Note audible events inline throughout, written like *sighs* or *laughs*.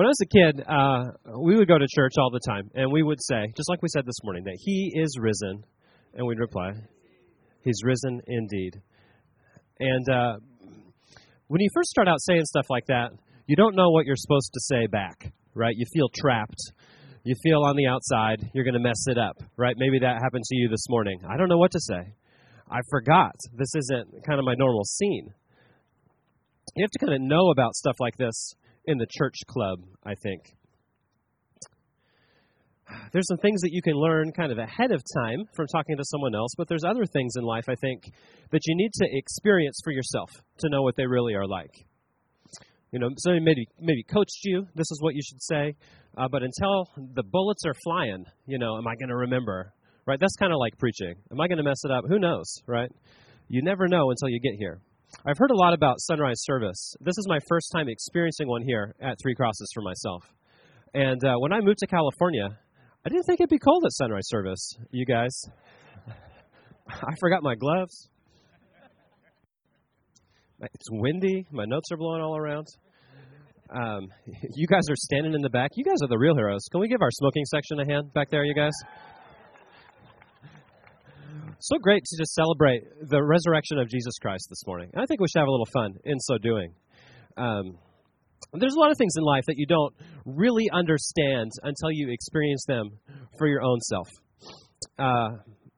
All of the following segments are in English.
When I was a kid, uh, we would go to church all the time, and we would say, just like we said this morning, that He is risen, and we'd reply, He's risen indeed. And uh, when you first start out saying stuff like that, you don't know what you're supposed to say back, right? You feel trapped. You feel on the outside, you're going to mess it up, right? Maybe that happened to you this morning. I don't know what to say. I forgot. This isn't kind of my normal scene. You have to kind of know about stuff like this in the church club, I think. There's some things that you can learn kind of ahead of time from talking to someone else, but there's other things in life, I think, that you need to experience for yourself to know what they really are like. You know, somebody maybe maybe coached you. This is what you should say, uh, but until the bullets are flying, you know, am I going to remember? Right? That's kind of like preaching. Am I going to mess it up? Who knows? Right? You never know until you get here. I've heard a lot about sunrise service. This is my first time experiencing one here at Three Crosses for myself. And uh, when I moved to California, I didn't think it'd be cold at sunrise service, you guys. *laughs* I forgot my gloves. It's windy. My notes are blowing all around. Um, *laughs* you guys are standing in the back. You guys are the real heroes. Can we give our smoking section a hand back there, you guys? So great to just celebrate the resurrection of Jesus Christ this morning. And I think we should have a little fun in so doing. Um, there's a lot of things in life that you don't really understand until you experience them for your own self. Uh,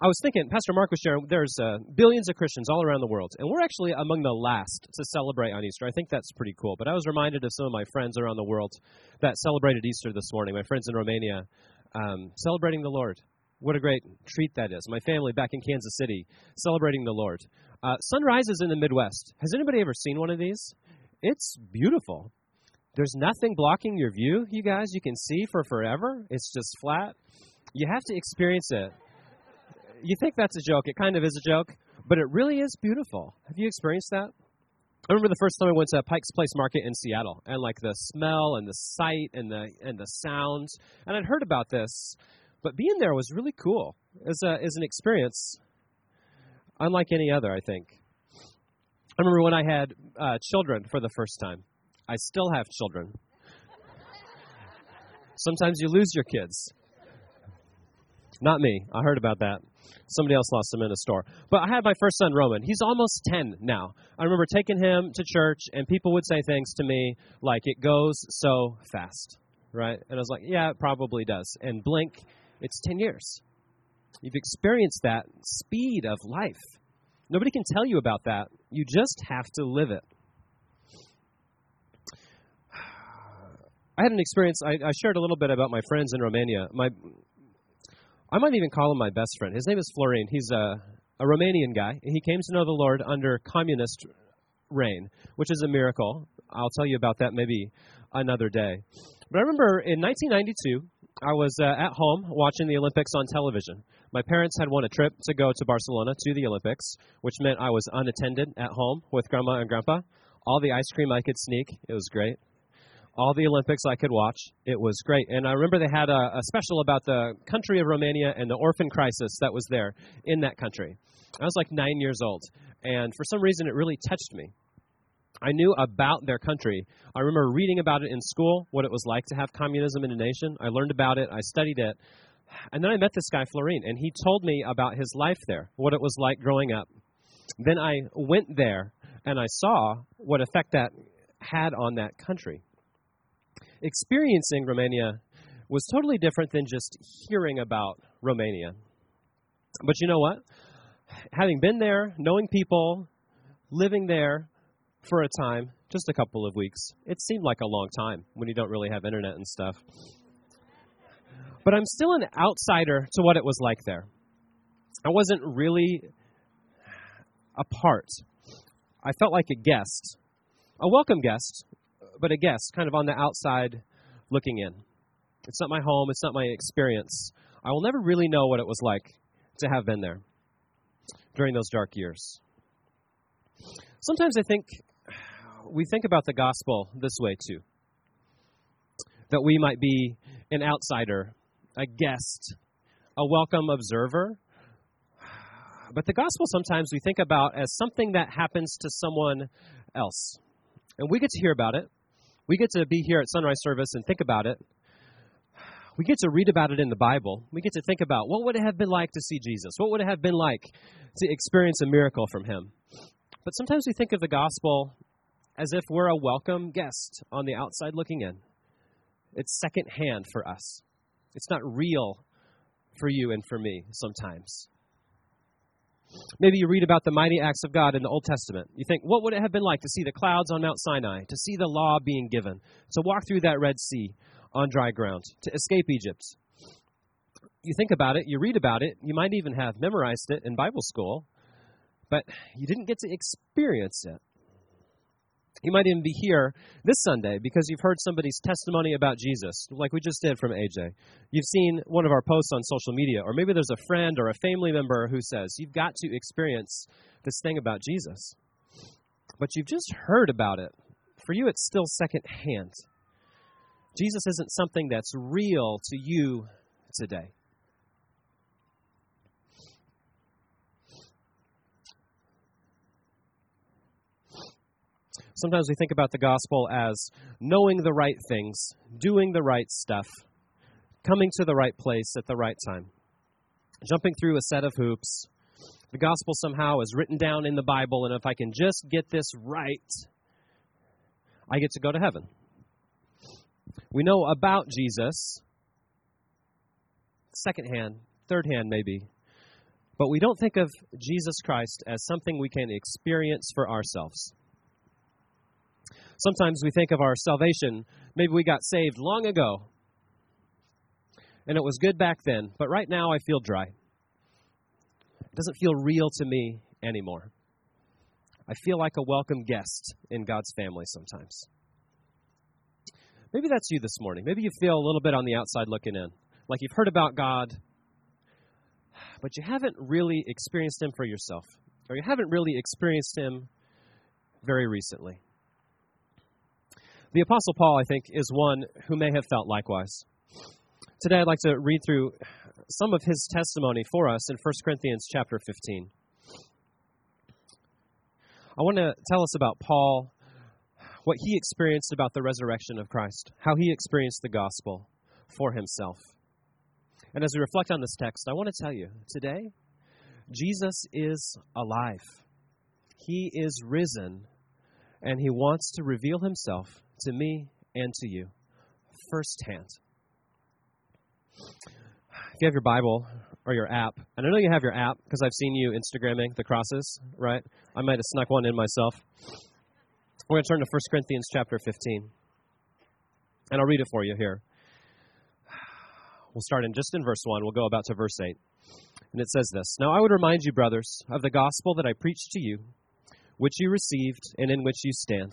I was thinking, Pastor Mark was sharing, there's uh, billions of Christians all around the world, and we're actually among the last to celebrate on Easter. I think that's pretty cool. But I was reminded of some of my friends around the world that celebrated Easter this morning. My friends in Romania um, celebrating the Lord. What a great treat that is. My family back in Kansas City celebrating the Lord. Uh, sunrises in the Midwest. Has anybody ever seen one of these? It's beautiful. There's nothing blocking your view, you guys. You can see for forever. It's just flat. You have to experience it you think that's a joke. It kind of is a joke, but it really is beautiful. Have you experienced that? I remember the first time I went to Pike's Place Market in Seattle, and like the smell and the sight and the and the sounds, and I'd heard about this, but being there was really cool. As a as an experience, unlike any other, I think. I remember when I had uh, children for the first time. I still have children. Sometimes you lose your kids. Not me. I heard about that. Somebody else lost him in a store. But I had my first son, Roman. He's almost 10 now. I remember taking him to church, and people would say things to me like, it goes so fast, right? And I was like, yeah, it probably does. And blink, it's 10 years. You've experienced that speed of life. Nobody can tell you about that. You just have to live it. *sighs* I had an experience. I, I shared a little bit about my friends in Romania. My I might even call him my best friend. His name is Florin. He's a, a Romanian guy. He came to know the Lord under communist reign, which is a miracle. I'll tell you about that maybe another day. But I remember in 1992, I was uh, at home watching the Olympics on television. My parents had won a trip to go to Barcelona to the Olympics, which meant I was unattended at home with grandma and grandpa. All the ice cream I could sneak. It was great all the Olympics I could watch. It was great. And I remember they had a, a, special about the country of Romania and the orphan crisis that was there in that country. I was like nine years old. And for some reason, it really touched me. I knew about their country. I remember reading about it in school, what it was like to have communism in a nation. I learned about it, I studied it. And then I met this guy, Florin, and he told me about his life there, what it was like growing up. Then I went there and I saw what effect that had on that country experiencing Romania was totally different than just hearing about Romania. But you know what? Having been there, knowing people, living there for a time, just a couple of weeks, it seemed like a long time when you don't really have internet and stuff. But I'm still an outsider to what it was like there. I wasn't really a part. I felt like a guest, a welcome guest, but a guest, kind of on the outside looking in. It's not my home, it's not my experience. I will never really know what it was like to have been there during those dark years. Sometimes I think we think about the gospel this way too that we might be an outsider, a guest, a welcome observer. But the gospel sometimes we think about as something that happens to someone else. And we get to hear about it, We get to be here at sunrise service and think about it. We get to read about it in the Bible. We get to think about what would it have been like to see Jesus? What would it have been like to experience a miracle from him? But sometimes we think of the gospel as if we're a welcome guest on the outside looking in. It's secondhand for us. It's not real for you and for me sometimes. Maybe you read about the mighty acts of God in the Old Testament. You think, what would it have been like to see the clouds on Mount Sinai, to see the law being given, to walk through that Red Sea on dry ground, to escape Egypt? You think about it, you read about it, you might even have memorized it in Bible school, but you didn't get to experience it. You might even be here this Sunday because you've heard somebody's testimony about Jesus, like we just did from AJ. You've seen one of our posts on social media, or maybe there's a friend or a family member who says, You've got to experience this thing about Jesus. But you've just heard about it. For you, it's still secondhand. Jesus isn't something that's real to you today. Sometimes we think about the gospel as knowing the right things, doing the right stuff, coming to the right place at the right time, jumping through a set of hoops. The gospel somehow is written down in the Bible, and if I can just get this right, I get to go to heaven. We know about Jesus, secondhand, third hand maybe, but we don't think of Jesus Christ as something we can experience for ourselves. Sometimes we think of our salvation, maybe we got saved long ago, and it was good back then, but right now I feel dry. It doesn't feel real to me anymore. I feel like a welcome guest in God's family sometimes. Maybe that's you this morning. Maybe you feel a little bit on the outside looking in, like you've heard about God, but you haven't really experienced Him for yourself, or you haven't really experienced Him very recently. The Apostle Paul, I think, is one who may have felt likewise. Today I'd like to read through some of his testimony for us in 1 Corinthians chapter 15. I want to tell us about Paul, what he experienced about the resurrection of Christ, how he experienced the gospel for himself. And as we reflect on this text, I want to tell you today, Jesus is alive. He is risen, and he wants to reveal himself to me and to you firsthand. If you have your Bible or your app, and I know you have your app because I've seen you Instagramming the crosses, right? I might have snuck one in myself. We're going to turn to 1 Corinthians chapter 15. And I'll read it for you here. We'll start in just in verse 1. We'll go about to verse 8. And it says this Now I would remind you, brothers, of the gospel that I preached to you, which you received and in which you stand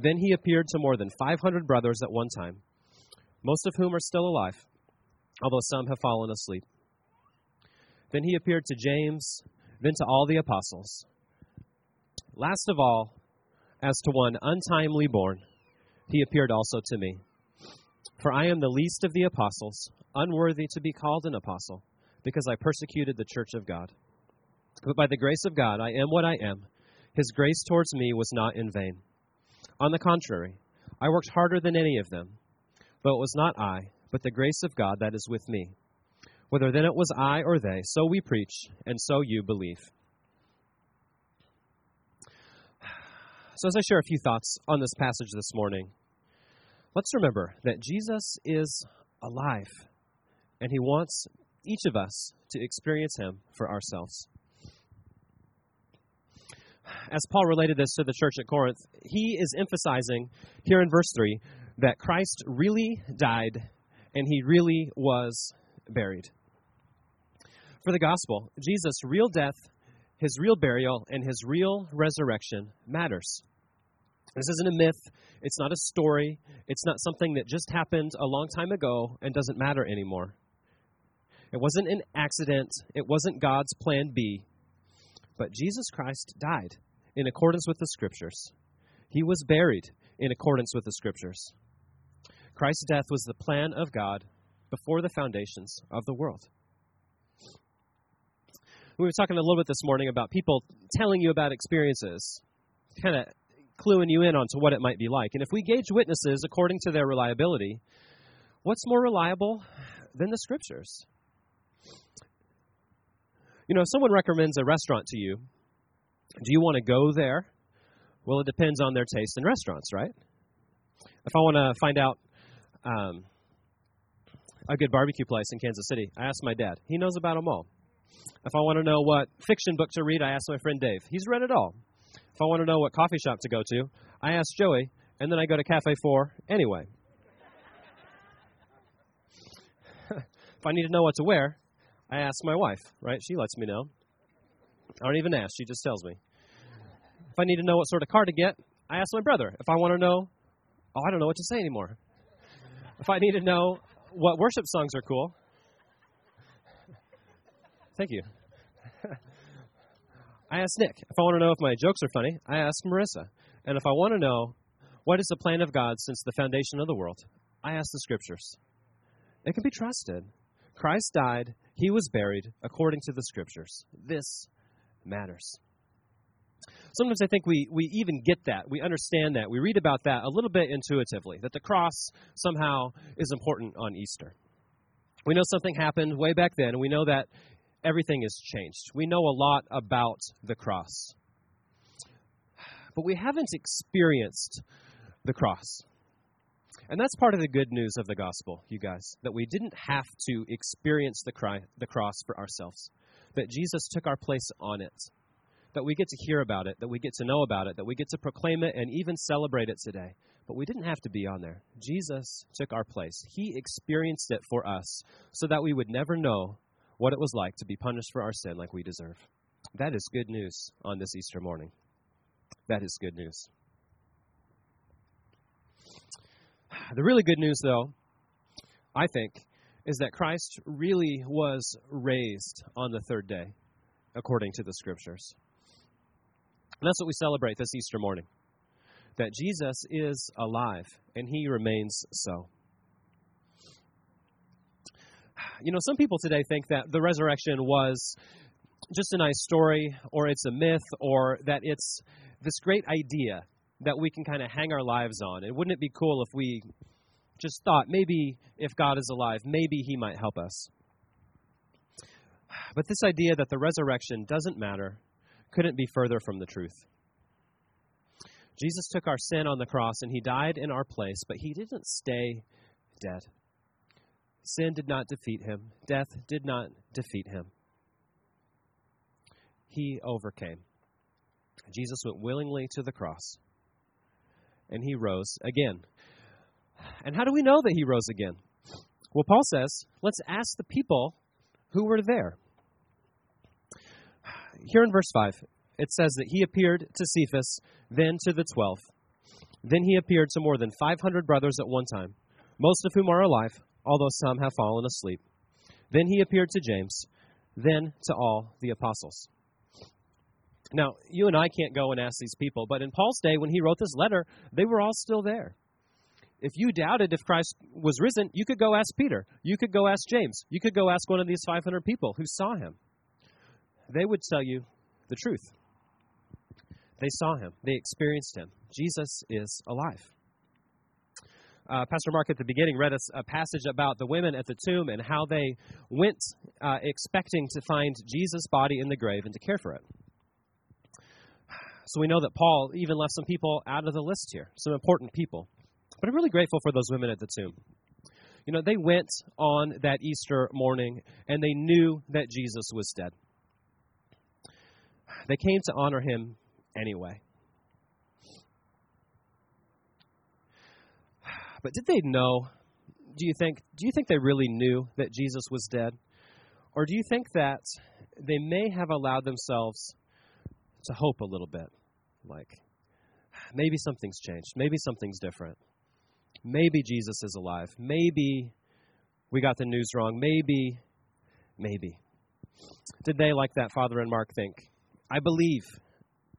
Then he appeared to more than 500 brothers at one time, most of whom are still alive, although some have fallen asleep. Then he appeared to James, then to all the apostles. Last of all, as to one untimely born, he appeared also to me. For I am the least of the apostles, unworthy to be called an apostle, because I persecuted the church of God. But by the grace of God, I am what I am. His grace towards me was not in vain. On the contrary, I worked harder than any of them. But it was not I, but the grace of God that is with me. Whether then it was I or they, so we preach, and so you believe. So, as I share a few thoughts on this passage this morning, let's remember that Jesus is alive, and he wants each of us to experience him for ourselves as Paul related this to the church at Corinth, he is emphasizing here in verse 3 that Christ really died and he really was buried. For the gospel, Jesus' real death, his real burial, and his real resurrection matters. This isn't a myth. It's not a story. It's not something that just happened a long time ago and doesn't matter anymore. It wasn't an accident. It wasn't God's plan B. But Jesus Christ died in accordance with the Scriptures. He was buried in accordance with the Scriptures. Christ's death was the plan of God before the foundations of the world. We were talking a little bit this morning about people telling you about experiences, kind of cluing you in onto what it might be like. And if we gauge witnesses according to their reliability, what's more reliable than the Scriptures? You know, if someone recommends a restaurant to you, do you want to go there? Well, it depends on their taste in restaurants, right? If I want to find out um, a good barbecue place in Kansas City, I ask my dad. He knows about them all. If I want to know what fiction book to read, I ask my friend Dave. He's read it all. If I want to know what coffee shop to go to, I ask Joey, and then I go to Cafe 4 anyway. *laughs* if I need to know what to wear, I ask my wife, right? She lets me know. I don't even ask, she just tells me. If I need to know what sort of car to get, I ask my brother. If I want to know, oh, I don't know what to say anymore. If I need to know what worship songs are cool, thank you. *laughs* I ask Nick. If I want to know if my jokes are funny, I ask Marissa. And if I want to know what is the plan of God since the foundation of the world, I ask the scriptures. It can be trusted. Christ died, he was buried according to the scriptures. This matters. Sometimes I think we, we even get that. We understand that. We read about that a little bit intuitively, that the cross somehow is important on Easter. We know something happened way back then, and we know that everything has changed. We know a lot about the cross. But we haven't experienced the cross. And that's part of the good news of the gospel, you guys, that we didn't have to experience the, cry, the cross for ourselves, that Jesus took our place on it, that we get to hear about it, that we get to know about it, that we get to proclaim it and even celebrate it today. But we didn't have to be on there. Jesus took our place. He experienced it for us so that we would never know what it was like to be punished for our sin like we deserve. That is good news on this Easter morning. That is good news. The really good news, though, I think, is that Christ really was raised on the third day, according to the scriptures. And that's what we celebrate this Easter morning that Jesus is alive, and he remains so. You know, some people today think that the resurrection was just a nice story, or it's a myth, or that it's this great idea that we can kind of hang our lives on. And wouldn't it be cool if we just thought maybe if God is alive, maybe he might help us? But this idea that the resurrection doesn't matter couldn't be further from the truth. Jesus took our sin on the cross and he died in our place, but he didn't stay dead. Sin did not defeat him, death did not defeat him. He overcame. Jesus went willingly to the cross and he rose again. And how do we know that he rose again? Well, Paul says, let's ask the people who were there. Here in verse 5, it says that he appeared to Cephas, then to the twelve. Then he appeared to more than 500 brothers at one time, most of whom are alive, although some have fallen asleep. Then he appeared to James, then to all the apostles. Now, you and I can't go and ask these people, but in Paul's day, when he wrote this letter, they were all still there. If you doubted if Christ was risen, you could go ask Peter. You could go ask James. You could go ask one of these 500 people who saw him. They would tell you the truth. They saw him, they experienced him. Jesus is alive. Uh, Pastor Mark at the beginning read us a passage about the women at the tomb and how they went uh, expecting to find Jesus' body in the grave and to care for it. So we know that Paul even left some people out of the list here, some important people. But I'm really grateful for those women at the tomb. You know, they went on that Easter morning and they knew that Jesus was dead. They came to honor him anyway. But did they know? Do you think do you think they really knew that Jesus was dead? Or do you think that they may have allowed themselves to hope a little bit? Like, maybe something's changed. Maybe something's different. Maybe Jesus is alive. Maybe we got the news wrong. Maybe, maybe. Did they, like that father and Mark, think, I believe,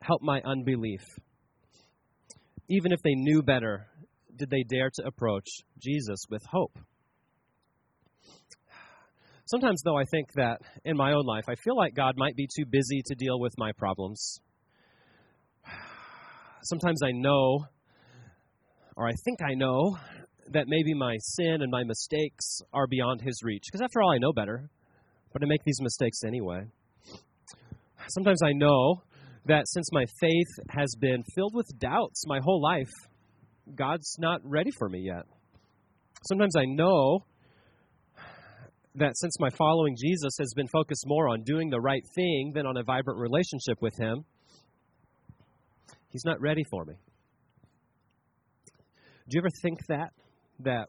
help my unbelief? Even if they knew better, did they dare to approach Jesus with hope? Sometimes, though, I think that in my own life, I feel like God might be too busy to deal with my problems. Sometimes I know, or I think I know, that maybe my sin and my mistakes are beyond His reach. Because after all, I know better, but I make these mistakes anyway. Sometimes I know that since my faith has been filled with doubts my whole life, God's not ready for me yet. Sometimes I know that since my following Jesus has been focused more on doing the right thing than on a vibrant relationship with Him, He's not ready for me. Do you ever think that? That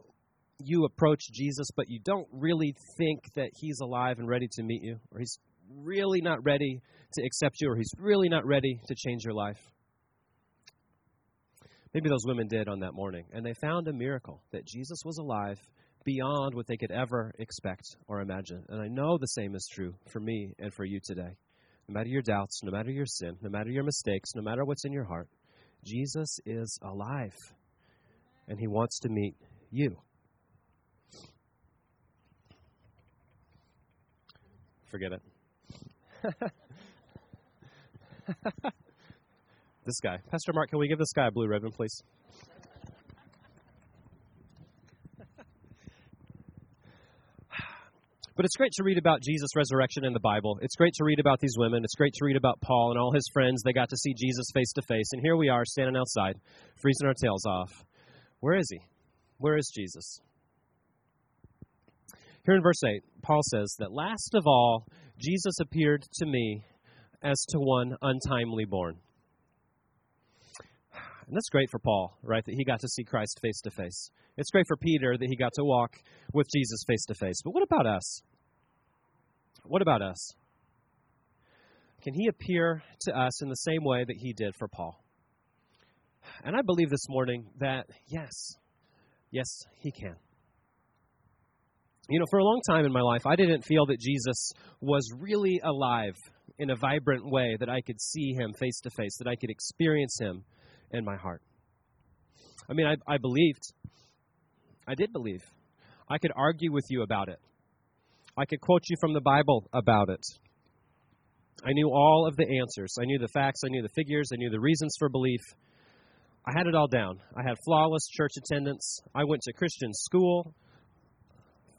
you approach Jesus, but you don't really think that He's alive and ready to meet you, or He's really not ready to accept you, or He's really not ready to change your life? Maybe those women did on that morning, and they found a miracle that Jesus was alive beyond what they could ever expect or imagine. And I know the same is true for me and for you today. No matter your doubts, no matter your sin, no matter your mistakes, no matter what's in your heart, Jesus is alive. And he wants to meet you. Forget it. *laughs* this guy. Pastor Mark, can we give this guy a blue ribbon, please? But it's great to read about Jesus' resurrection in the Bible. It's great to read about these women. It's great to read about Paul and all his friends. They got to see Jesus face to face. And here we are standing outside, freezing our tails off. Where is he? Where is Jesus? Here in verse 8, Paul says that last of all, Jesus appeared to me as to one untimely born. And that's great for Paul, right? That he got to see Christ face to face. It's great for Peter that he got to walk with Jesus face to face. But what about us? What about us? Can he appear to us in the same way that he did for Paul? And I believe this morning that yes, yes, he can. You know, for a long time in my life, I didn't feel that Jesus was really alive in a vibrant way, that I could see him face to face, that I could experience him in my heart. I mean, I, I believed. I did believe. I could argue with you about it. I could quote you from the Bible about it. I knew all of the answers. I knew the facts. I knew the figures. I knew the reasons for belief. I had it all down. I had flawless church attendance. I went to Christian school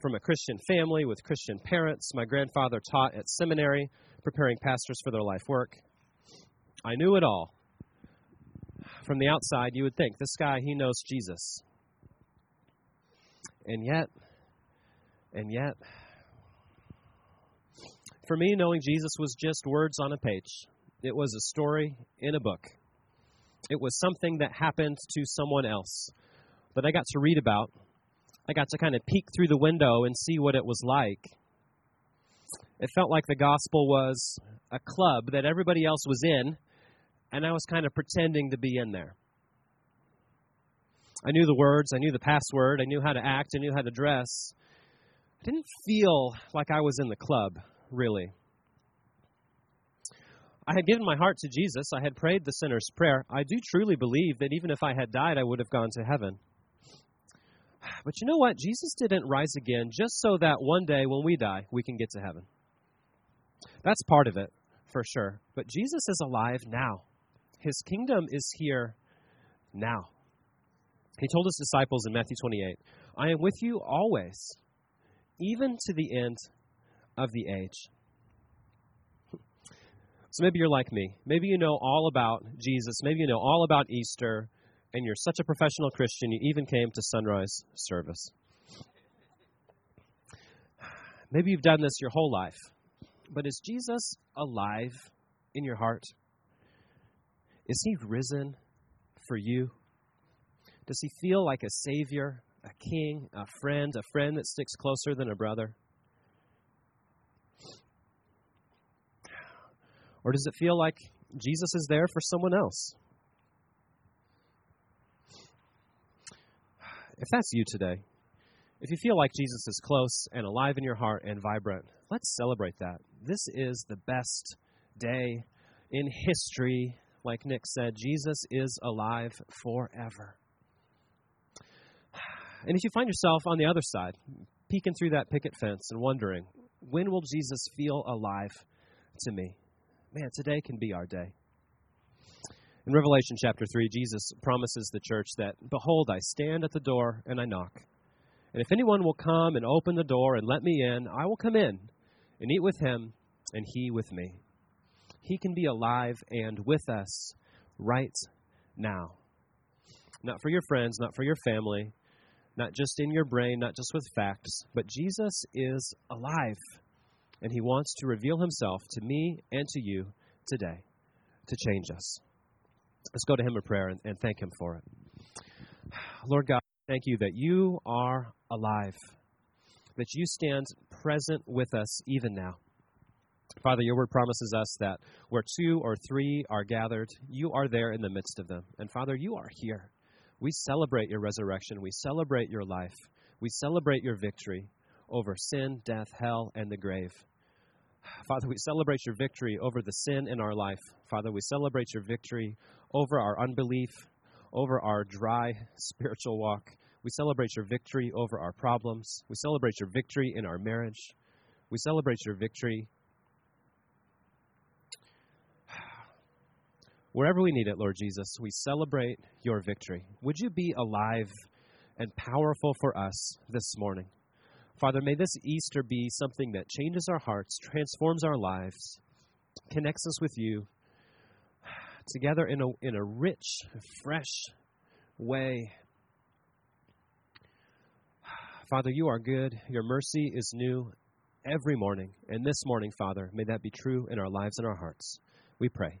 from a Christian family with Christian parents. My grandfather taught at seminary, preparing pastors for their life work. I knew it all. From the outside, you would think this guy, he knows Jesus. And yet, and yet, for me, knowing Jesus was just words on a page. It was a story in a book. It was something that happened to someone else that I got to read about. I got to kind of peek through the window and see what it was like. It felt like the gospel was a club that everybody else was in, and I was kind of pretending to be in there. I knew the words, I knew the password, I knew how to act, I knew how to dress. I didn't feel like I was in the club really. I had given my heart to Jesus. I had prayed the sinner's prayer. I do truly believe that even if I had died, I would have gone to heaven. *sighs* But you know what? Jesus didn't rise again just so that one day when we die, we can get to heaven. That's part of it, for sure. But Jesus is alive now. His kingdom is here now. He told his disciples in Matthew 28 I am with you always, even to the end of the age. So maybe you're like me. Maybe you know all about Jesus. Maybe you know all about Easter, and you're such a professional Christian, you even came to sunrise service. *sighs* Maybe you've done this your whole life. But is Jesus alive in your heart? Is he risen for you? Does he feel like a savior, a king, a friend, a friend that sticks closer than a brother? Or does it feel like Jesus is there for someone else? If that's you today, if you feel like Jesus is close and alive in your heart and vibrant, let's celebrate that. This is the best day in history. Like Nick said, Jesus is alive forever. And if you find yourself on the other side, peeking through that picket fence and wondering, when will Jesus feel alive to me? Man, today can be our day. In Revelation chapter 3, Jesus promises the church that, Behold, I stand at the door and I knock. And if anyone will come and open the door and let me in, I will come in and eat with him and he with me. He can be alive and with us right now. Not for your friends, not for your family, not just in your brain, not just with facts, but Jesus is alive. And he wants to reveal himself to me and to you today to change us. Let's go to him in prayer and, and thank him for it. Lord God, thank you that you are alive, that you stand present with us even now. Father, your word promises us that where two or three are gathered, you are there in the midst of them. And Father, you are here. We celebrate your resurrection. We celebrate your life. We celebrate your victory over sin, death, hell, and the grave. Father, we celebrate your victory over the sin in our life. Father, we celebrate your victory over our unbelief, over our dry *laughs* spiritual walk. We celebrate your victory over our problems. We celebrate your victory in our marriage. We celebrate your victory Wherever we need it, Lord Jesus, we celebrate your victory. Would you be alive and powerful for us this morning? Father, may this Easter be something that changes our hearts, transforms our lives, connects us with you *sighs* together in a, in a rich, fresh way. *sighs* Father, you are good. Your mercy is new every morning. And this morning, Father, may that be true in our lives and our hearts. We pray